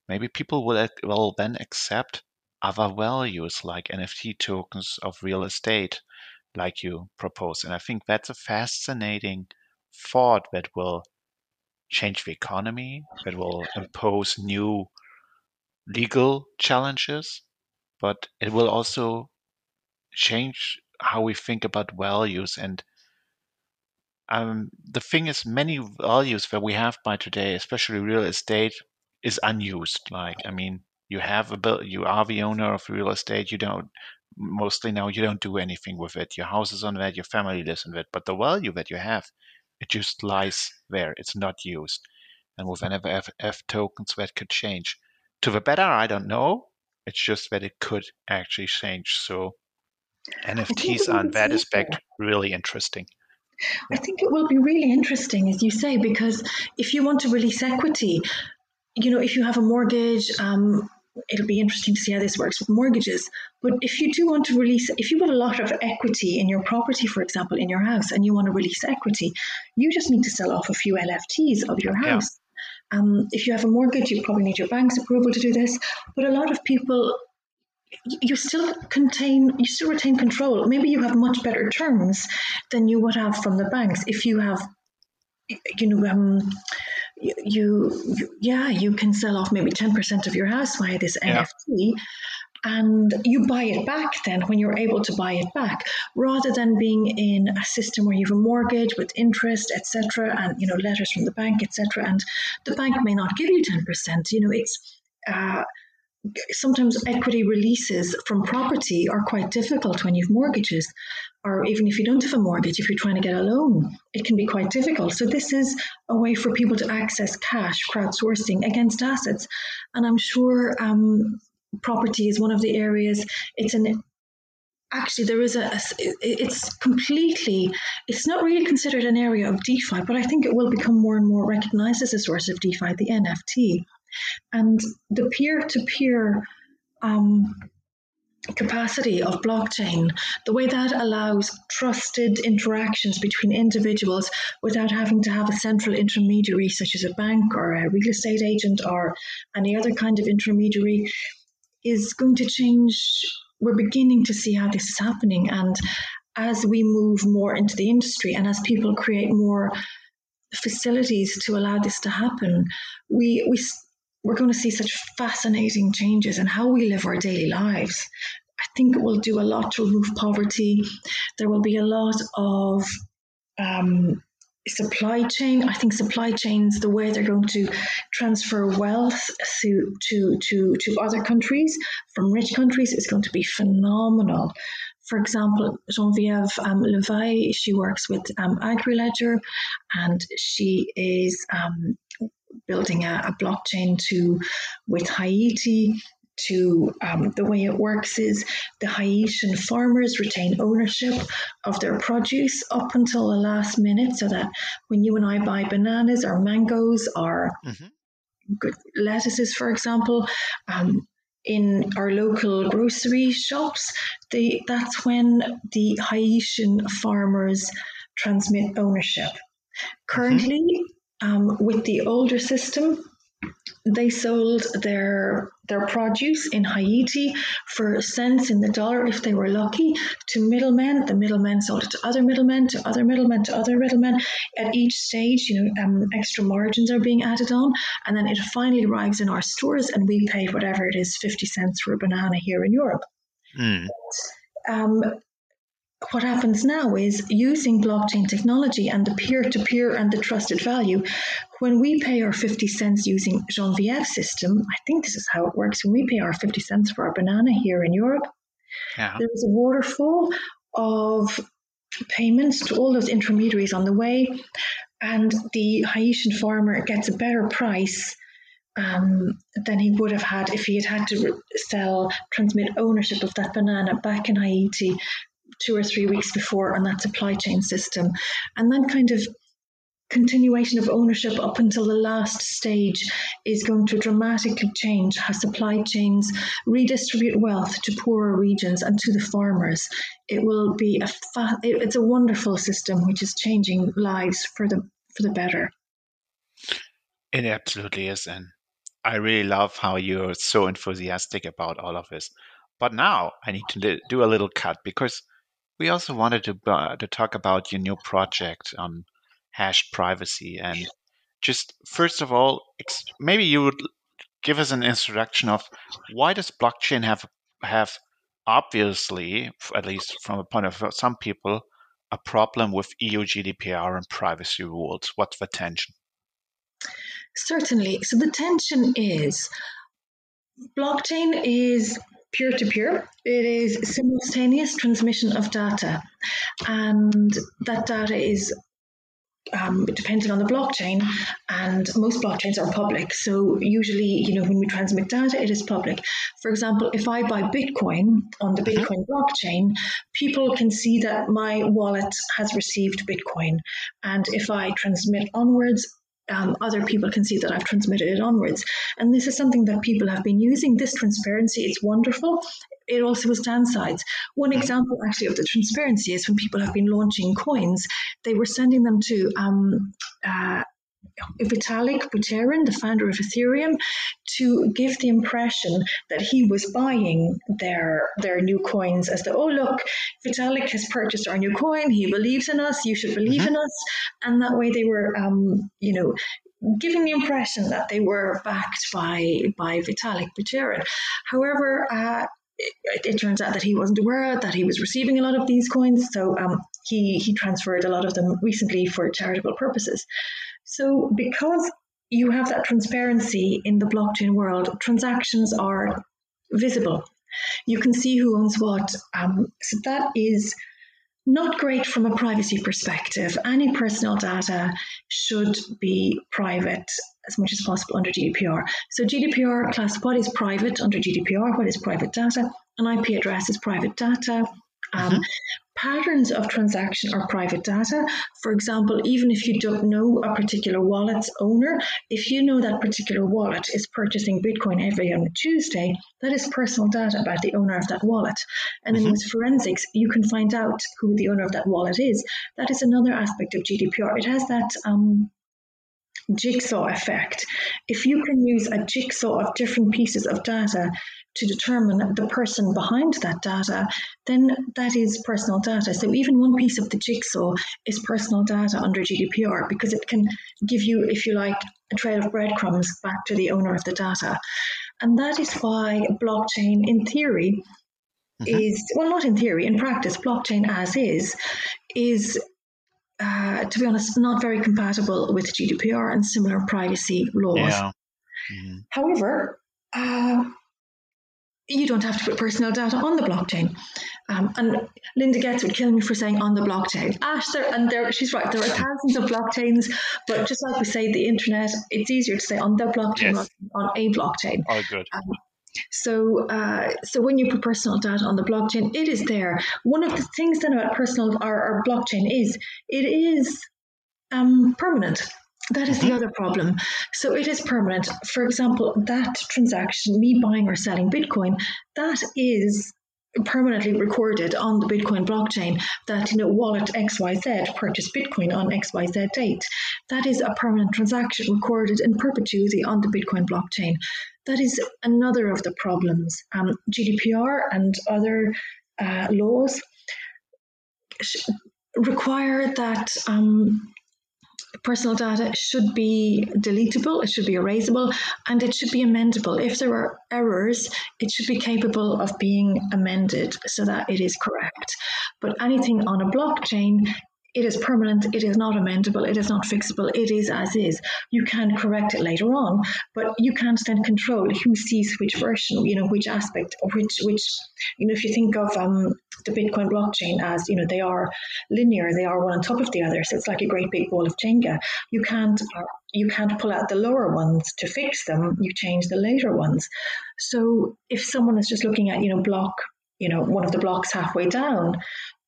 maybe people will, will then accept other values like NFT tokens of real estate, like you propose. And I think that's a fascinating thought that will change the economy, that will impose new legal challenges, but it will also change how we think about values. And um, the thing is, many values that we have by today, especially real estate, is unused. Like, I mean, you have a bill, you are the owner of real estate. You don't mostly now you don't do anything with it. Your house is on that, your family lives in it, but the value that you have, it just lies there. It's not used. And with NFT tokens, that could change to the better. I don't know. It's just that it could actually change. So NFTs are in that aspect really interesting. I think it will be really interesting, as you say, because if you want to release equity, you know, if you have a mortgage, um, it'll be interesting to see how this works with mortgages. But if you do want to release, if you have a lot of equity in your property, for example, in your house, and you want to release equity, you just need to sell off a few NFTs of your house. Yeah. Um, if you have a mortgage, you probably need your bank's approval to do this. But a lot of people, you still contain, you still retain control. Maybe you have much better terms than you would have from the banks if you have, you know, um, you, you, yeah, you can sell off maybe 10% of your house via this yeah. NFT and you buy it back then when you're able to buy it back rather than being in a system where you have a mortgage with interest etc and you know letters from the bank etc and the bank may not give you 10% you know it's uh, sometimes equity releases from property are quite difficult when you've mortgages or even if you don't have a mortgage if you're trying to get a loan it can be quite difficult. So this is a way for people to access cash crowdsourcing against assets. And i'm sure um, property is one of the areas. It's an actually there is a it's completely it's not really considered an area of defi but i think it will become more and more recognized as a source of defi the nft and the peer-to-peer um, capacity of blockchain, the way that allows trusted interactions between individuals without having to have a central intermediary, such as a bank or a real estate agent or any other kind of intermediary, is going to change. We're beginning to see how this is happening. And as we move more into the industry and as people create more facilities to allow this to happen, we, we we're going to see such fascinating changes in how we live our daily lives. I think it will do a lot to remove poverty. There will be a lot of um, supply chain. I think supply chains, the way they're going to transfer wealth to, to, to, to other countries from rich countries is going to be phenomenal. For example, Geneviève um, Leveille, she works with um, AgriLedger and she is um, building a, a blockchain to with Haiti to um, the way it works is the Haitian farmers retain ownership of their produce up until the last minute, so that when you and I buy bananas or mangoes or mm-hmm. lettuces, for example, um, in our local grocery shops, they, that's when the Haitian farmers transmit ownership. Currently, mm-hmm um, with the older system, they sold their their produce in Haiti for cents in the dollar if they were lucky to middlemen. The middlemen sold it to other middlemen, to other middlemen, to other middlemen. At each stage, you know, um, extra margins are being added on, and then it finally arrives in our stores, and we pay whatever it is, fifty cents for a banana here in Europe. Mm. Um, what happens now is using blockchain technology and the peer-to-peer and the trusted value when we pay our 50 cents using Genevieve's system i think this is how it works when we pay our 50 cents for our banana here in europe yeah. there is a waterfall of payments to all those intermediaries on the way and the haitian farmer gets a better price um, than he would have had if he had had to sell, transmit ownership of that banana back in Haiti two or three weeks before on that supply chain system. And that kind of continuation of ownership up until the last stage is going to dramatically change how supply chains redistribute wealth to poorer regions and to the farmers. It will be a fa- it's a wonderful system which is changing lives for the for the better. It absolutely is, and I really love how you're so enthusiastic about all of this. But now I need to do a little cut because we also wanted to uh, to talk about your new project on hash privacy and just first of all, maybe you would give us an introduction of why does blockchain have have obviously, at least from a point of view, some people, a problem with EU GDPR and privacy rules. What's the tension? Certainly. So the tension is blockchain is peer to peer. It is simultaneous transmission of data, and that data is um, dependent on the blockchain, and most blockchains are public. So usually, you know, when we transmit data, it is public. For example, if I buy Bitcoin on the mm-hmm. Bitcoin blockchain, people can see that my wallet has received Bitcoin, and if I transmit onwards, um, other people can see that I've transmitted it onwards. And this is something that people have been using. This transparency, it's wonderful. It also has downsides. One example, actually, of the transparency is when people have been launching coins, they were sending them to um, uh, Vitalik Buterin, the founder of Ethereum, to give the impression that he was buying their their new coins as the oh look, Vitalik has purchased our new coin. He believes in us. You should believe mm-hmm. in us. And that way they were, um, you know, giving the impression that they were backed by by Vitalik Buterin. However, uh, it, it, turns out that he wasn't aware that he was receiving a lot of these coins, so um, he he transferred a lot of them recently for charitable purposes. So, because you have that transparency in the blockchain world, transactions are visible. You can see who owns what. Um, so, that is not great from a privacy perspective. Any personal data should be private as much as possible under GDPR. So GDPR class what is private under GDPR, what is private data, an IP address is private data. Um, mm-hmm patterns of transaction are private data. For example, even if you don't know a particular wallet's owner, if you know that particular wallet is purchasing Bitcoin every on a Tuesday, that is personal data about the owner of that wallet. And then mm-hmm. with forensics, you can find out who the owner of that wallet is. That is another aspect of GDPR. It has that um, jigsaw effect. If you can use a jigsaw of different pieces of data to determine the person behind that data, then that is personal data. So even one piece of the jigsaw is personal data under GDPR because it can give you, if you like, a trail of breadcrumbs back to the owner of the data. And that is why blockchain, in theory, mm-hmm. is well, not in theory, in practice, blockchain as is, is uh, to be honest, not very compatible with GDPR and similar privacy laws. Yeah. Mm-hmm. However, uh, you don't have to put personal data on the blockchain. Um, and Linda Getz would kill me for saying on the blockchain. Ash, there, and there, she's right, there are thousands of blockchains, but just like we say, the internet, it's easier to say on the blockchain yes. on a blockchain. Oh, good. Um, so, uh, so when you put personal data on the blockchain, it is there. One of the things then about personal or, or blockchain is it is um, permanent. That is the mm-hmm. other problem. So it is permanent. For example, that transaction, me buying or selling Bitcoin, that is permanently recorded on the Bitcoin blockchain that you know wallet XYZ purchased Bitcoin on XYZ date. That is a permanent transaction recorded in perpetuity on the Bitcoin blockchain. That is another of the problems. Um, GDPR and other uh, laws require that um, personal data should be deletable, it should be erasable, and it should be amendable. If there are errors, it should be capable of being amended so that it is correct. But anything on a blockchain it is permanent, it is not amendable, it is not fixable, it is as is. You can correct it later on, but you can't then control who sees which version, you know, which aspect, which, which, you know, if you think of um, the Bitcoin blockchain as, you know, they are linear, they are one on top of the other. So it's like a great big ball of Jenga. You can't, uh, you can't pull out the lower ones to fix them, you change the later ones. So if someone is just looking at, you know, block, you know, one of the blocks halfway down,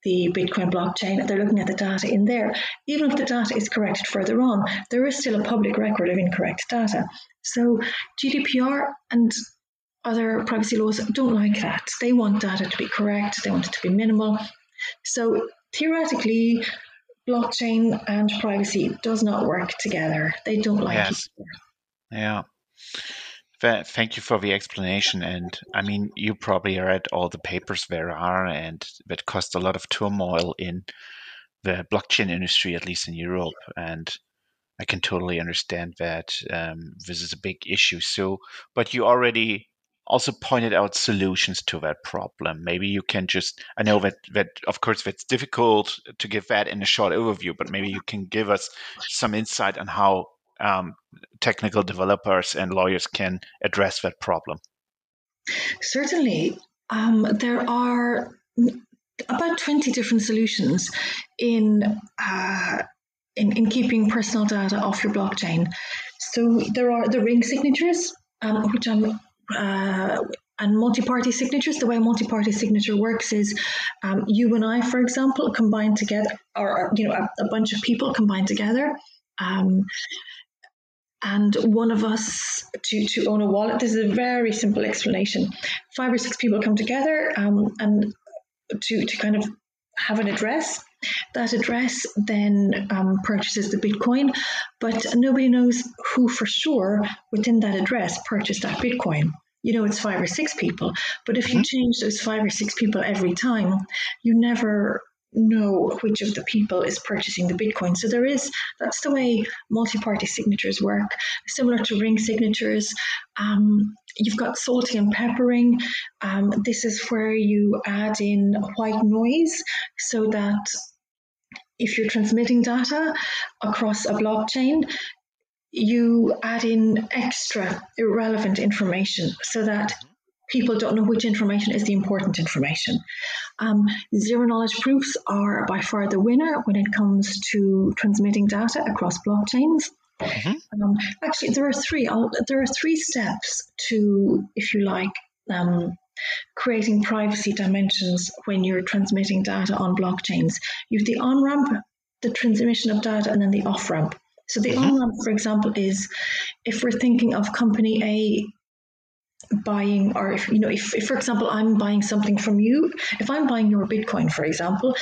the Bitcoin blockchain, they're looking at the data in there. Even if the data is corrected further on, there is still a public record of incorrect data. So GDPR and other privacy laws don't like that. They want data to be correct, they want it to be minimal. So theoretically, blockchain and privacy does not work together. They don't like yes. each other. Yeah. Thank you for the explanation. And I mean, you probably read all the papers there are, and that caused a lot of turmoil in the blockchain industry, at least in Europe. And I can totally understand that um, this is a big issue. So, but you already also pointed out solutions to that problem. Maybe you can just, I know that, that of course, that's difficult to give that in a short overview, but maybe you can give us some insight on how um, technical developers and lawyers can address that problem? Certainly. Um, there are about 20 different solutions in, uh, in, in keeping personal data off your blockchain. So there are the ring signatures, um, which I'm uh, and multi-party signatures. The way a multi-party signature works is um, you and I, for example, combine together, or you know, a, a bunch of people combine together. Um, and one of us to, to own a wallet. This is a very simple explanation. Five or six people come together um, and to, to kind of have an address. That address then um, purchases the Bitcoin, but nobody knows who for sure within that address purchased that Bitcoin you know it's five or six people but if you mm-hmm. change those five or six people every time you never know which of the people is purchasing the Bitcoin. So there is, that's the way multi party signatures work, similar to ring signatures. Um, you've got salting and peppering. Um, this is where you add in white noise so that if you're transmitting data across a blockchain, you add in extra irrelevant information so that people don't know which information is the important information. Um, zero knowledge proofs are by far the winner when it comes to transmitting data across blockchains. Mm-hmm. Um, actually, there are three. I'll, there are three steps to, if you like, um, creating privacy dimensions when you're transmitting data on blockchains. You have the on ramp, the transmission of data, and then the off ramp. So the mm-hmm. on ramp, for example, is if we're thinking of company A buying or if you know if, if for example i'm buying something from you if i'm buying your bitcoin for example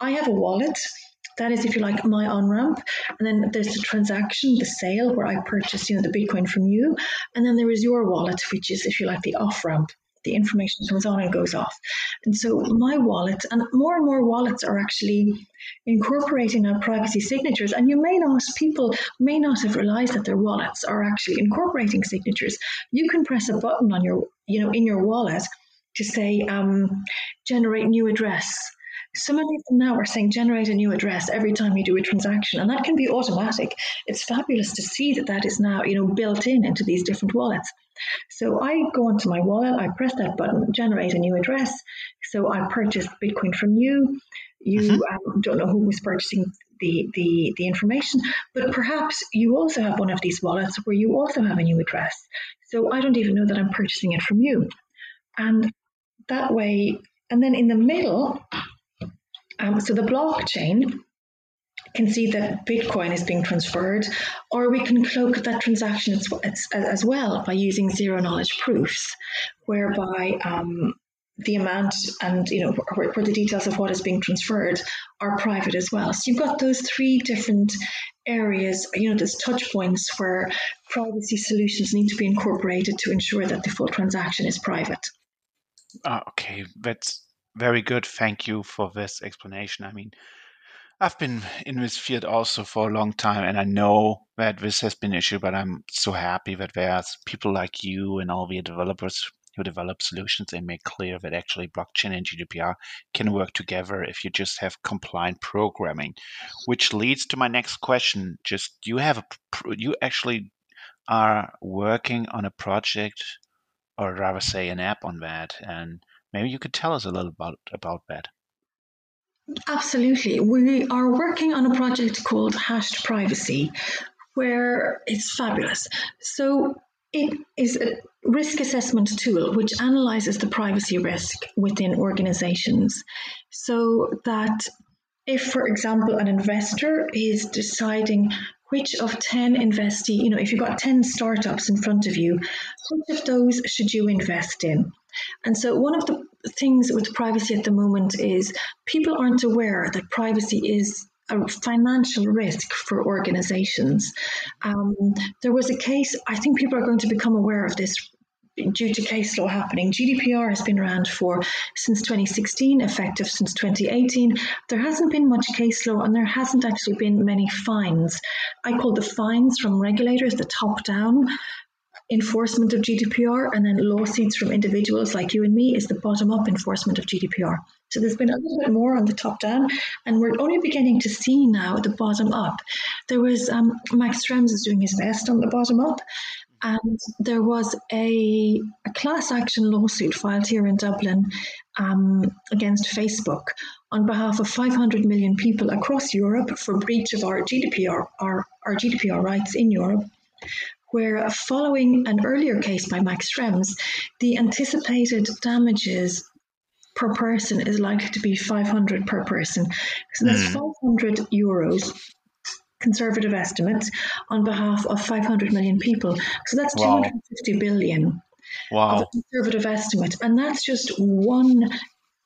i have a wallet. That is if you like my on ramp and then there's the transaction the sale where i purchase you know the bitcoin from you. And then there is your wallet which is if you like the off ramp the information comes on and goes off. And so my wallet, and more and more wallets are actually incorporating our privacy signatures. And you may not, people may not have realized that their wallets are actually incorporating signatures. You can press a button on your, you know, in your wallet to say, um, generate new address. Of them now are saying generate a new address every time you do a transaction, and that can be automatic. It's fabulous to see that that is now, you know, built in into these different wallets. So I go onto my wallet, I press that button, generate a new address. So I purchased Bitcoin from you. You um, don't know who was purchasing the, the, the information, but perhaps you also have one of these wallets where you also have a new address. So I don't even know that I'm purchasing it from you. And that way, and then in the middle, um, so the blockchain can see that Bitcoin is being transferred, or we can cloak that transaction as, as, as well by using zero knowledge proofs, whereby um, the amount and you know where, where, the details of what is being transferred are private as well. So you've got those three different areas, you know, there's touch points where privacy solutions need to be incorporated to ensure that the full transaction is private. Uh, okay, that's very good. Thank you for this explanation. I mean, I've been in this field also for a long time, and I know that this has been an issue. But I'm so happy that there's people like you and all the developers who develop solutions and make clear that actually blockchain and GDPR can work together if you just have compliant programming. Which leads to my next question: Just you have a you actually are working on a project, or rather say an app on that, and maybe you could tell us a little about about that. Absolutely. We are working on a project called Hashed Privacy, where it's fabulous. So it is a risk assessment tool which analyzes the privacy risk within organizations so that if, for example, an investor is deciding which of 10 investee, you know, if you've got 10 startups in front of you, which of those should you invest in? And so, one of the things with privacy at the moment is people aren't aware that privacy is a financial risk for organizations. Um, there was a case, I think people are going to become aware of this due to case law happening. GDPR has been around for since 2016, effective since 2018. There hasn't been much case law and there hasn't actually been many fines. I call the fines from regulators the top down enforcement of GDPR, and then lawsuits from individuals like you and me is the bottom up enforcement of GDPR. So there's been a little bit more on the top down, and we're only beginning to see now the bottom up. There was um, Max Schrems is doing his best on the bottom up, and there was a, a class action lawsuit filed here in Dublin um, against Facebook on behalf of 500 million people across Europe for breach of our GDPR, our, our GDPR rights in Europe where following an earlier case by Max Schrems, the anticipated damages per person is likely to be 500 per person. So that's mm. 500 euros conservative estimates on behalf of 500 million people. So that's wow. 250 billion wow. of a conservative estimate. And that's just one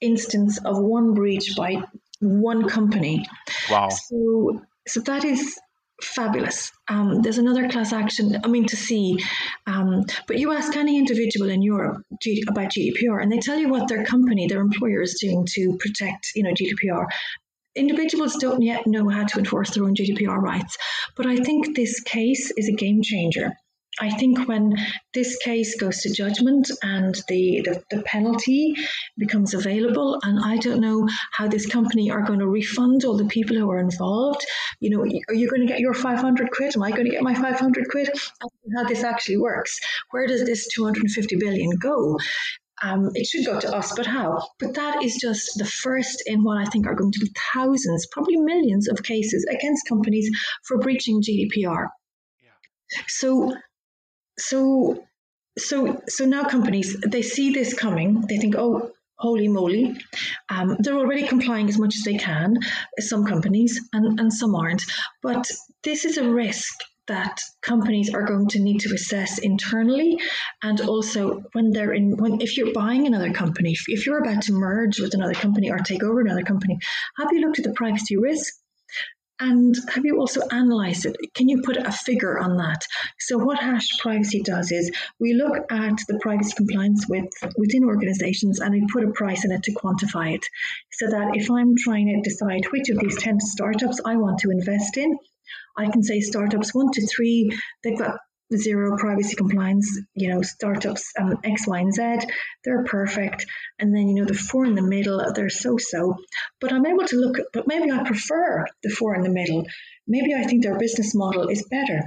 instance of one breach by one company. Wow. So so that is fabulous. Um, there's another class action, I mean, to see. Um, but you ask any individual in Europe G- about GDPR, and they tell you what their company, their employer is doing to protect, you know, GDPR. Individuals don't yet know how to enforce their own GDPR rights, but I think this case is a game changer. I think when this case goes to judgment and the, the, the, penalty becomes available, and I don't know how this company are going to refund all the people who are involved. You know, are you going to get your 500 quid? Am I going to get my 500 quid? how this actually works. Where does this 250 billion go? Um, it should go to us, but how? But that is just the first in what I think are going to be thousands, probably millions of cases against companies for breaching GDPR. Yeah. So so so so now companies they see this coming. They think oh holy moly. Um, they're already complying as much as they can some companies and, and some aren't. But this is a risk that companies are going to need to assess internally. And also when they're in when if you're buying another company if, you're about to merge with another company or take over another company have you looked at the privacy risk and have you also analyzed it? Can you put a figure on that? So what Hash Privacy does is we look at the privacy compliance with within organizations and we put a price in it to quantify it. So that if I'm trying to decide which of these 10 startups I want to invest in, I can say startups one to three, they've got zero privacy compliance, you know, startups um, X, Y, and Z, they're perfect. And then, you know, the four in the middle, they're so so. But I'm able to look, but maybe I prefer the four in the middle. Maybe I think their business model is better.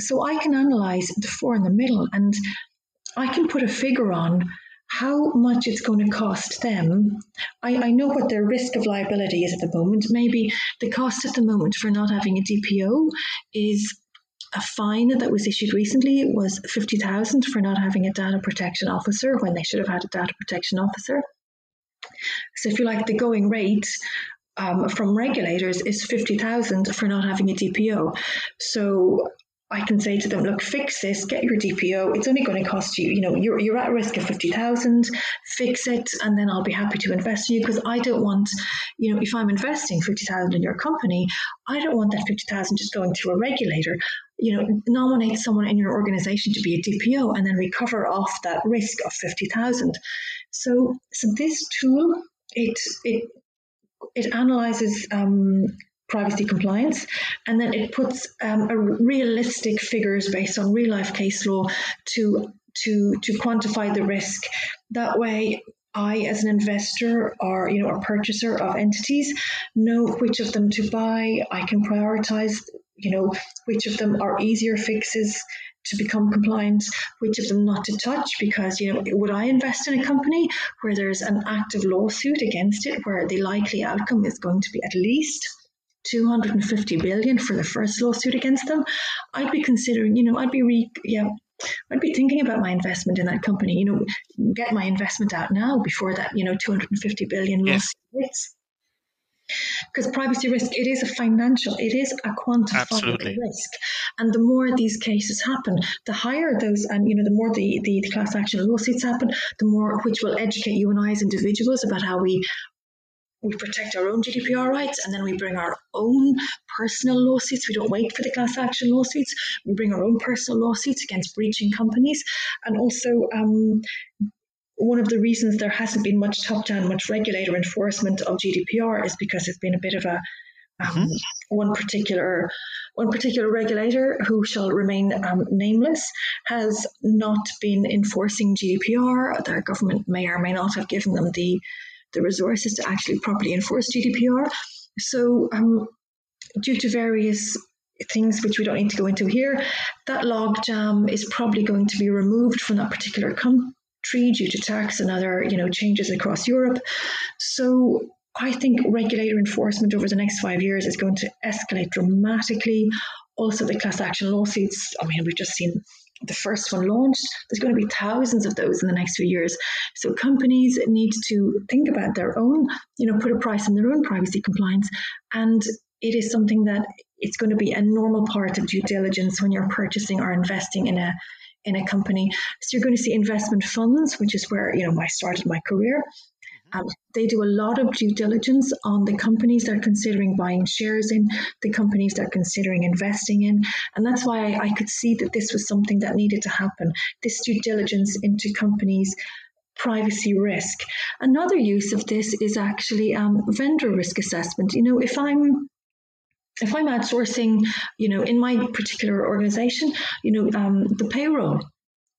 So I can analyze the four in the middle and I can put a figure on how much it's going to cost them. I, I, know what their risk of liability is at the moment. Maybe the cost at the moment for not having a DPO is a fine that was issued recently was 50,000 for not having a data protection officer when they should have had a data protection officer. So if you like the going rate um, from regulators is 50,000 for not having a DPO. So I can say to them, look, fix this, get your DPO. It's only going to cost you, you know, you're, you're at risk of 50,000, fix it, and then I'll be happy to invest in you because I don't want, you know, if I'm investing 50,000 in your company, I don't want that 50,000 just going to a regulator. You know, nominate someone in your organization to be a DPO and then recover off that risk of 50,000. So, so this tool, it, it, it analyzes um, privacy compliance. And then it puts um, a realistic figures based on real life case law to to to quantify the risk. That way, I, as an investor or you know a purchaser of entities, know which of them to buy. I can prioritize. You know which of them are easier fixes to become compliant, which of them not to touch, because, you know, would I invest in a company where there's an active lawsuit against it, where the likely outcome is going to be at least 250 billion for the first lawsuit against them, I'd be considering, you know, I'd be re, yeah, I'd be thinking about my investment in that company. You know, get my investment out now before that, you know, 250 billion loss hits. Because privacy risk, it is a financial, it is a quantifiable Absolutely. risk. And the more these cases happen, the higher those, and you know, the more the, the, the class action lawsuits happen, the more which will educate you and I as individuals about how we we protect our own GDPR rights and then we bring our own personal lawsuits. We don't wait for the class action lawsuits. We bring our own personal lawsuits against breaching companies. And also, um, one of the reasons there hasn't been much top down, much regulator enforcement of GDPR is because it's been a bit of a um, mm-hmm. one particular one particular regulator who shall remain um, nameless has not been enforcing GDPR. Their government may or may not have given them the the resources to actually properly enforce GDPR. So, um, due to various things which we don't need to go into here, that logjam is probably going to be removed from that particular country due to tax and other, you know, changes across Europe. So I think regulator enforcement over the next five years is going to escalate dramatically. Also, the class action lawsuits. I mean, we've just seen the first one launched. There's going to be thousands of those in the next few years. So companies need to think about their own, you know, put a price on their own privacy compliance. And it is something that it's going to be a normal part of due diligence when you're purchasing or investing in a in a company. So you're going to see investment funds, which is where you know I started my career. Um, they do a lot of due diligence on the companies they're considering buying shares in, the companies they're considering investing in. And that's why I, I could see that this was something that needed to happen this due diligence into companies' privacy risk. Another use of this is actually um, vendor risk assessment. You know, if I'm if I'm outsourcing, you know, in my particular organization, you know, um, the payroll,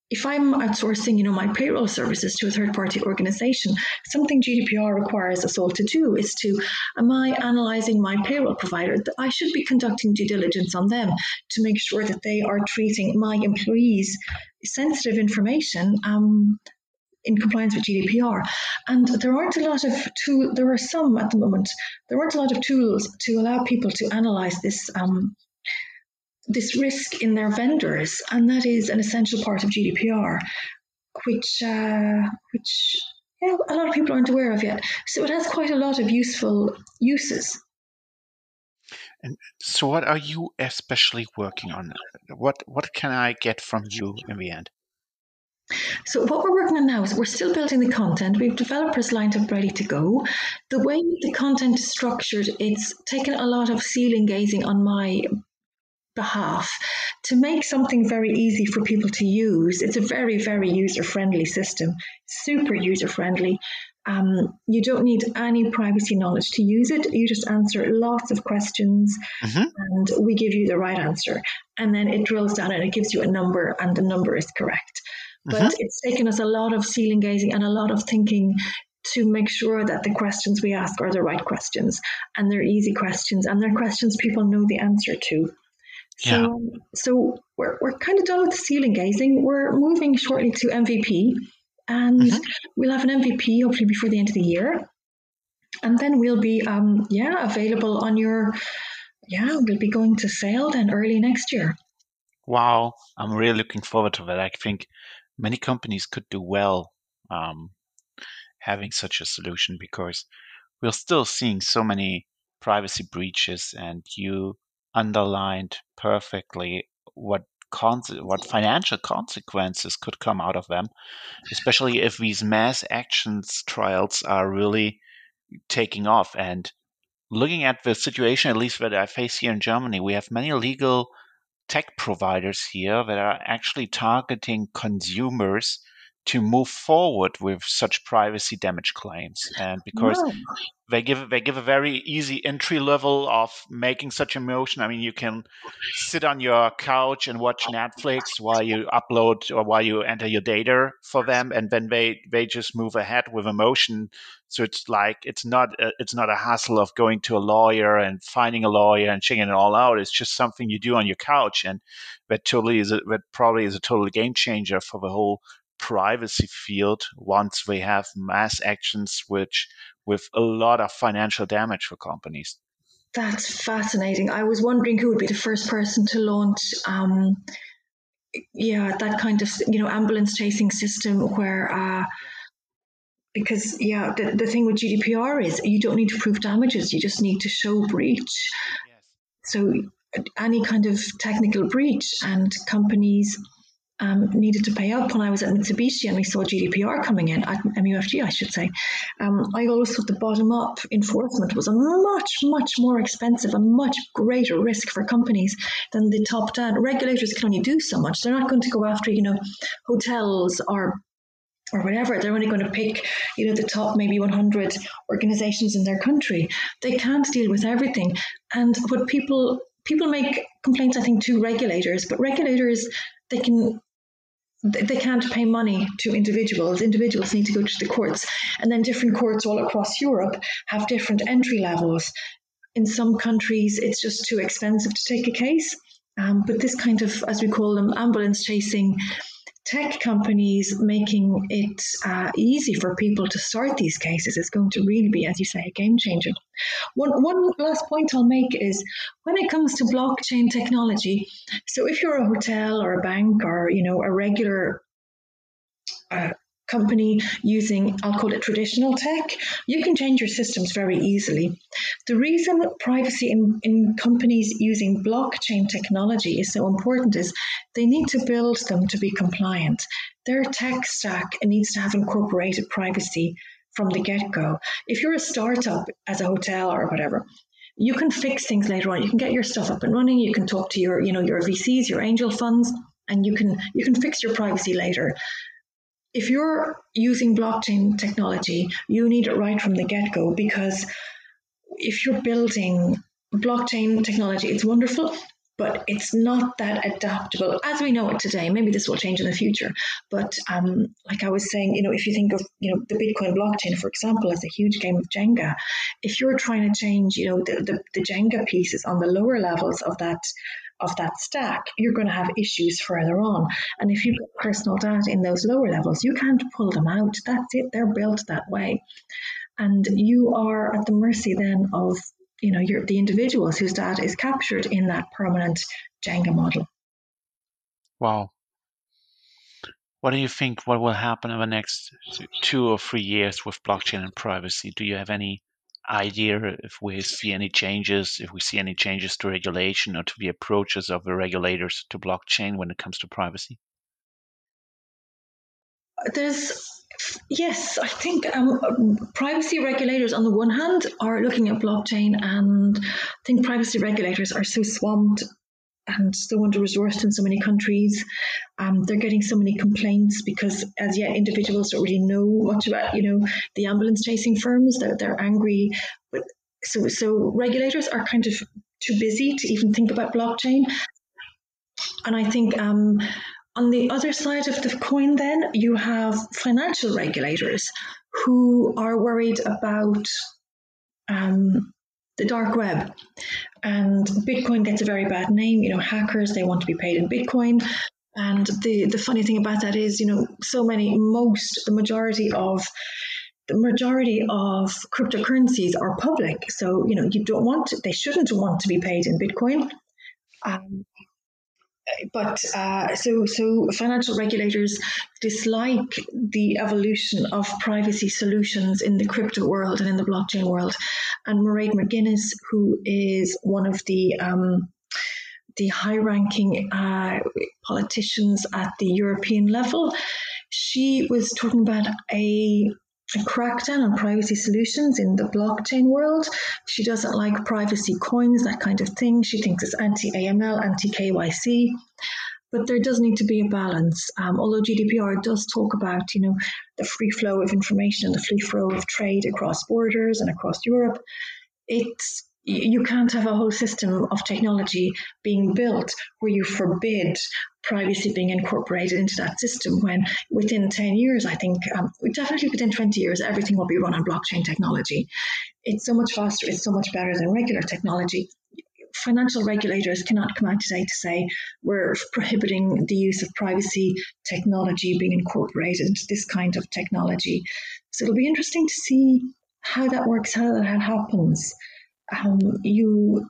if I'm outsourcing, you know, my payroll services to a third party organization, something GDPR requires us all to do is to, am I analyzing my payroll provider? I should be conducting due diligence on them to make sure that they are treating my employees' sensitive information um, in compliance with GDPR. And there aren't a lot of tool. There are some at the moment. There aren't a lot of tools to allow people to analyze this um, this risk in their vendors, and that is an essential part of GDPR, which uh, which a lot of people aren't aware of yet. So it has quite a lot of useful uses. And so, what are you especially working on? What what can I get from you in the end? So what we're working on now is we're still building the content. We've developers lined up ready to go. The way the content is structured, it's taken a lot of ceiling gazing on my behalf to make something very easy for people to use. It's a very, very user friendly system, super user friendly. Um, you don't need any privacy knowledge to use it. You just answer lots of questions mm-hmm. and we give you the right answer. And then it drills down and it gives you a number, and the number is correct. But mm-hmm. it's taken us a lot of ceiling gazing and a lot of thinking to make sure that the questions we ask are the right questions and they're easy questions and they're questions people know the answer to. So, yeah. so we're, we're kind of done with the ceiling gazing. We're moving shortly to MVP, and mm-hmm. we'll have an MVP hopefully before the end of the year. And then we'll be, um, yeah, available on your, yeah, we'll be going to sale then early next year. Wow, I'm really looking forward to that. I think many companies could do well um, having such a solution because we're still seeing so many privacy breaches, and you underlined perfectly what what financial consequences could come out of them, especially if these mass actions trials are really taking off. And looking at the situation, at least that I face here in Germany, we have many legal tech providers here that are actually targeting consumers to move forward with such privacy damage claims. And because no. they give they give a very easy entry level of making such a motion. I mean you can sit on your couch and watch netflix while you upload or while you enter your data for them and then they they just move ahead with a motion. So it's like it's not a, it's not a hassle of going to a lawyer and finding a lawyer and checking it all out. It's just something you do on your couch and that totally is a, that probably is a total game changer for the whole privacy field once we have mass actions which with a lot of financial damage for companies. That's fascinating. I was wondering who would be the first person to launch um, yeah, that kind of you know ambulance chasing system where. Uh, because yeah, the, the thing with GDPR is you don't need to prove damages; you just need to show breach. Yes. So any kind of technical breach, and companies um, needed to pay up when I was at Mitsubishi and we saw GDPR coming in at MUFG, I should say. Um, I always thought the bottom up enforcement was a much, much more expensive, a much greater risk for companies than the top down. Regulators can only do so much. They're not going to go after, you know, hotels or or whatever they're only going to pick you know the top maybe 100 organizations in their country they can't deal with everything and what people people make complaints i think to regulators but regulators they can they can't pay money to individuals. Individuals need to go to the courts. And then different courts all across Europe have different entry levels. In some countries, it's just too expensive to take a case. Um, but this kind of, as we call them, ambulance chasing tech companies making it uh, easy for people to start these cases is going to really be, as you say, a game changer. One, one last point I'll make is when it comes to blockchain technology, so if you're a hotel or a bank or you know a regular uh, company using, I'll call it traditional tech, you can change your systems very easily. The reason privacy in, in companies using blockchain technology is so important is they need to build them to be compliant. Their tech stack needs to have incorporated privacy from the get go. If you're a startup as a hotel or whatever, you can fix things later on. You can get your stuff up and running. You can talk to your, you know, your VCs, your angel funds, and you can you can fix your privacy later if you're using blockchain technology, you need it right from the get go because if you're building blockchain technology, it's wonderful, but it's not that adaptable as we know it today. Maybe this will change in the future. But um, like I was saying, you know, if you think of you know the Bitcoin blockchain, for example, as a huge game of Jenga, if you're trying to change, you know, the, the, the Jenga pieces on the lower levels of that of that stack, you're going to have issues further on. And if you've got personal data in those lower levels, you can't pull them out. That's it. They're built that way. And you are at the mercy then of, you know, your, the individuals whose data is captured in that permanent Jenga model. Wow. What do you think what will happen in the next two or three years with blockchain and privacy? Do you have any idea if we see any changes, if we see any changes to regulation or to the approaches of the regulators to blockchain when it comes to privacy? There's Yes, I think um, privacy regulators, on the one hand, are looking at blockchain, and I think privacy regulators are so swamped and so under resourced in so many countries. Um, they're getting so many complaints because as yet individuals don't really know much about, you know, the ambulance chasing firms. They're, they're angry. But so, so regulators are kind of too busy to even think about blockchain. And I think um, on the other side of the coin, then you have financial regulators who are worried about um, the dark web. And Bitcoin gets a very bad name. You know, hackers, they want to be paid in Bitcoin. And the, the funny thing about that is, you know, so many, most, the majority of the majority of cryptocurrencies are public. So, you know, you don't want to, they shouldn't want to be paid in Bitcoin. Um, but uh, so so financial regulators dislike the evolution of privacy solutions in the crypto world and in the blockchain world. And Mairead McGuinness, who is one of the um, the high-ranking uh, politicians at the European level, she was talking about a a crackdown on privacy solutions in the blockchain world. She doesn't like privacy coins, that kind of thing. She thinks it's anti AML, anti KYC. But there does need to be a balance. Um, although GDPR does talk about, you know, the free flow of information and the free flow of trade across borders and across Europe, it's you can't have a whole system of technology being built where you forbid privacy being incorporated into that system when within 10 years i think um, definitely within 20 years everything will be run on blockchain technology. It's so much faster it's so much better than regular technology. Financial regulators cannot come out today to say we're prohibiting the use of privacy technology being incorporated into this kind of technology. So it'll be interesting to see how that works how that happens um, you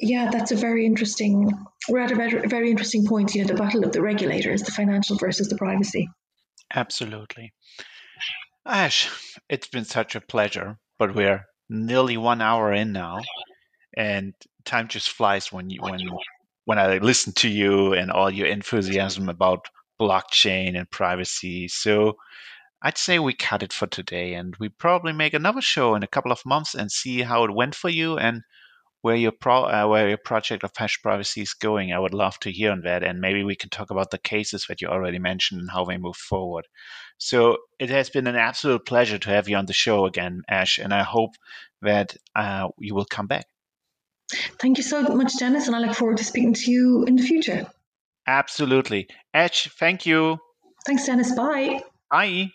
yeah, that's a very interesting, we're at a very, very interesting point. You know, the battle of the regulators, the financial versus the privacy. Absolutely. Ash, it's been such a pleasure, but we're nearly one hour in now, and time just flies when you when when I listen to you and all your enthusiasm about blockchain and privacy. So I'd say we cut it for today, and we probably make another show in a couple of months and see how it went for you and where your pro uh, where your project of hash privacy is going. I would love to hear on that, and maybe we can talk about the cases that you already mentioned and how they move forward. So it has been an absolute pleasure to have you on the show again, Ash, and I hope that uh, you will come back. Thank you so much, Dennis, and I look forward to speaking to you in the future. Absolutely, Ash. Thank you. Thanks, Dennis. Bye. Bye.